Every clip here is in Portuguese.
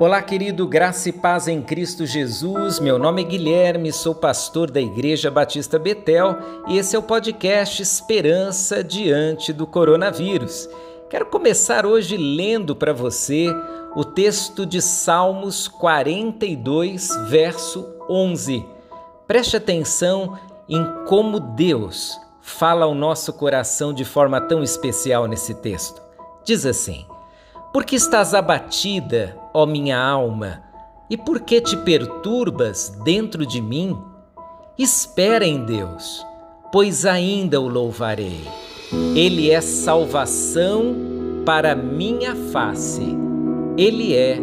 Olá, querido, graça e paz em Cristo Jesus. Meu nome é Guilherme, sou pastor da Igreja Batista Betel e esse é o podcast Esperança diante do coronavírus. Quero começar hoje lendo para você o texto de Salmos 42, verso 11. Preste atenção em como Deus fala ao nosso coração de forma tão especial nesse texto. Diz assim: por que estás abatida, ó minha alma? E por que te perturbas dentro de mim? Espera em Deus, pois ainda o louvarei. Ele é salvação para minha face. Ele é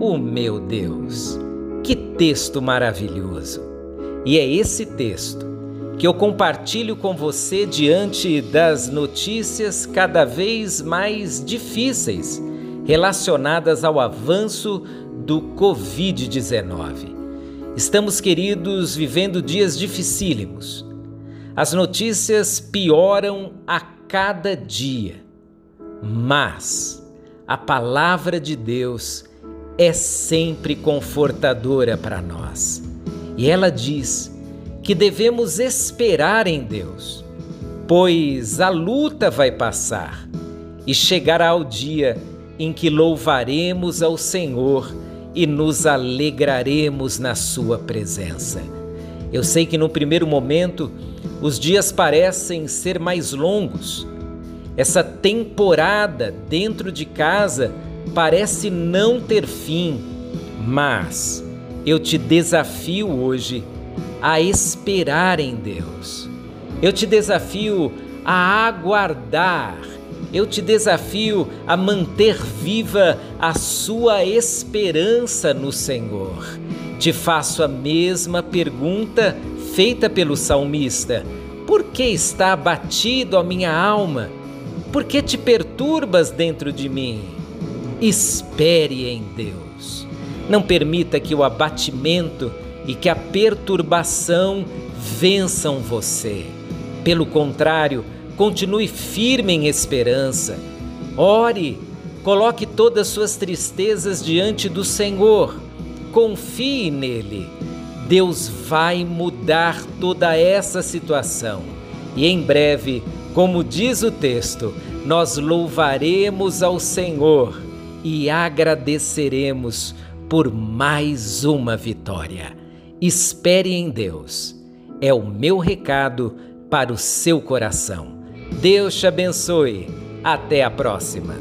o meu Deus. Que texto maravilhoso! E é esse texto que eu compartilho com você diante das notícias cada vez mais difíceis relacionadas ao avanço do Covid-19. Estamos, queridos, vivendo dias dificílimos. As notícias pioram a cada dia, mas a palavra de Deus é sempre confortadora para nós. E ela diz que devemos esperar em Deus, pois a luta vai passar e chegará o dia em que louvaremos ao Senhor e nos alegraremos na Sua presença. Eu sei que no primeiro momento os dias parecem ser mais longos. Essa temporada dentro de casa parece não ter fim, mas eu te desafio hoje a esperar em Deus. Eu te desafio a aguardar eu te desafio a manter viva a sua esperança no Senhor. Te faço a mesma pergunta feita pelo salmista: Por que está abatido a minha alma? Por que te perturbas dentro de mim? Espere em Deus. Não permita que o abatimento e que a perturbação vençam você. Pelo contrário, Continue firme em esperança. Ore, coloque todas as suas tristezas diante do Senhor. Confie nele. Deus vai mudar toda essa situação. E em breve, como diz o texto, nós louvaremos ao Senhor e agradeceremos por mais uma vitória. Espere em Deus. É o meu recado para o seu coração. Deus te abençoe. Até a próxima.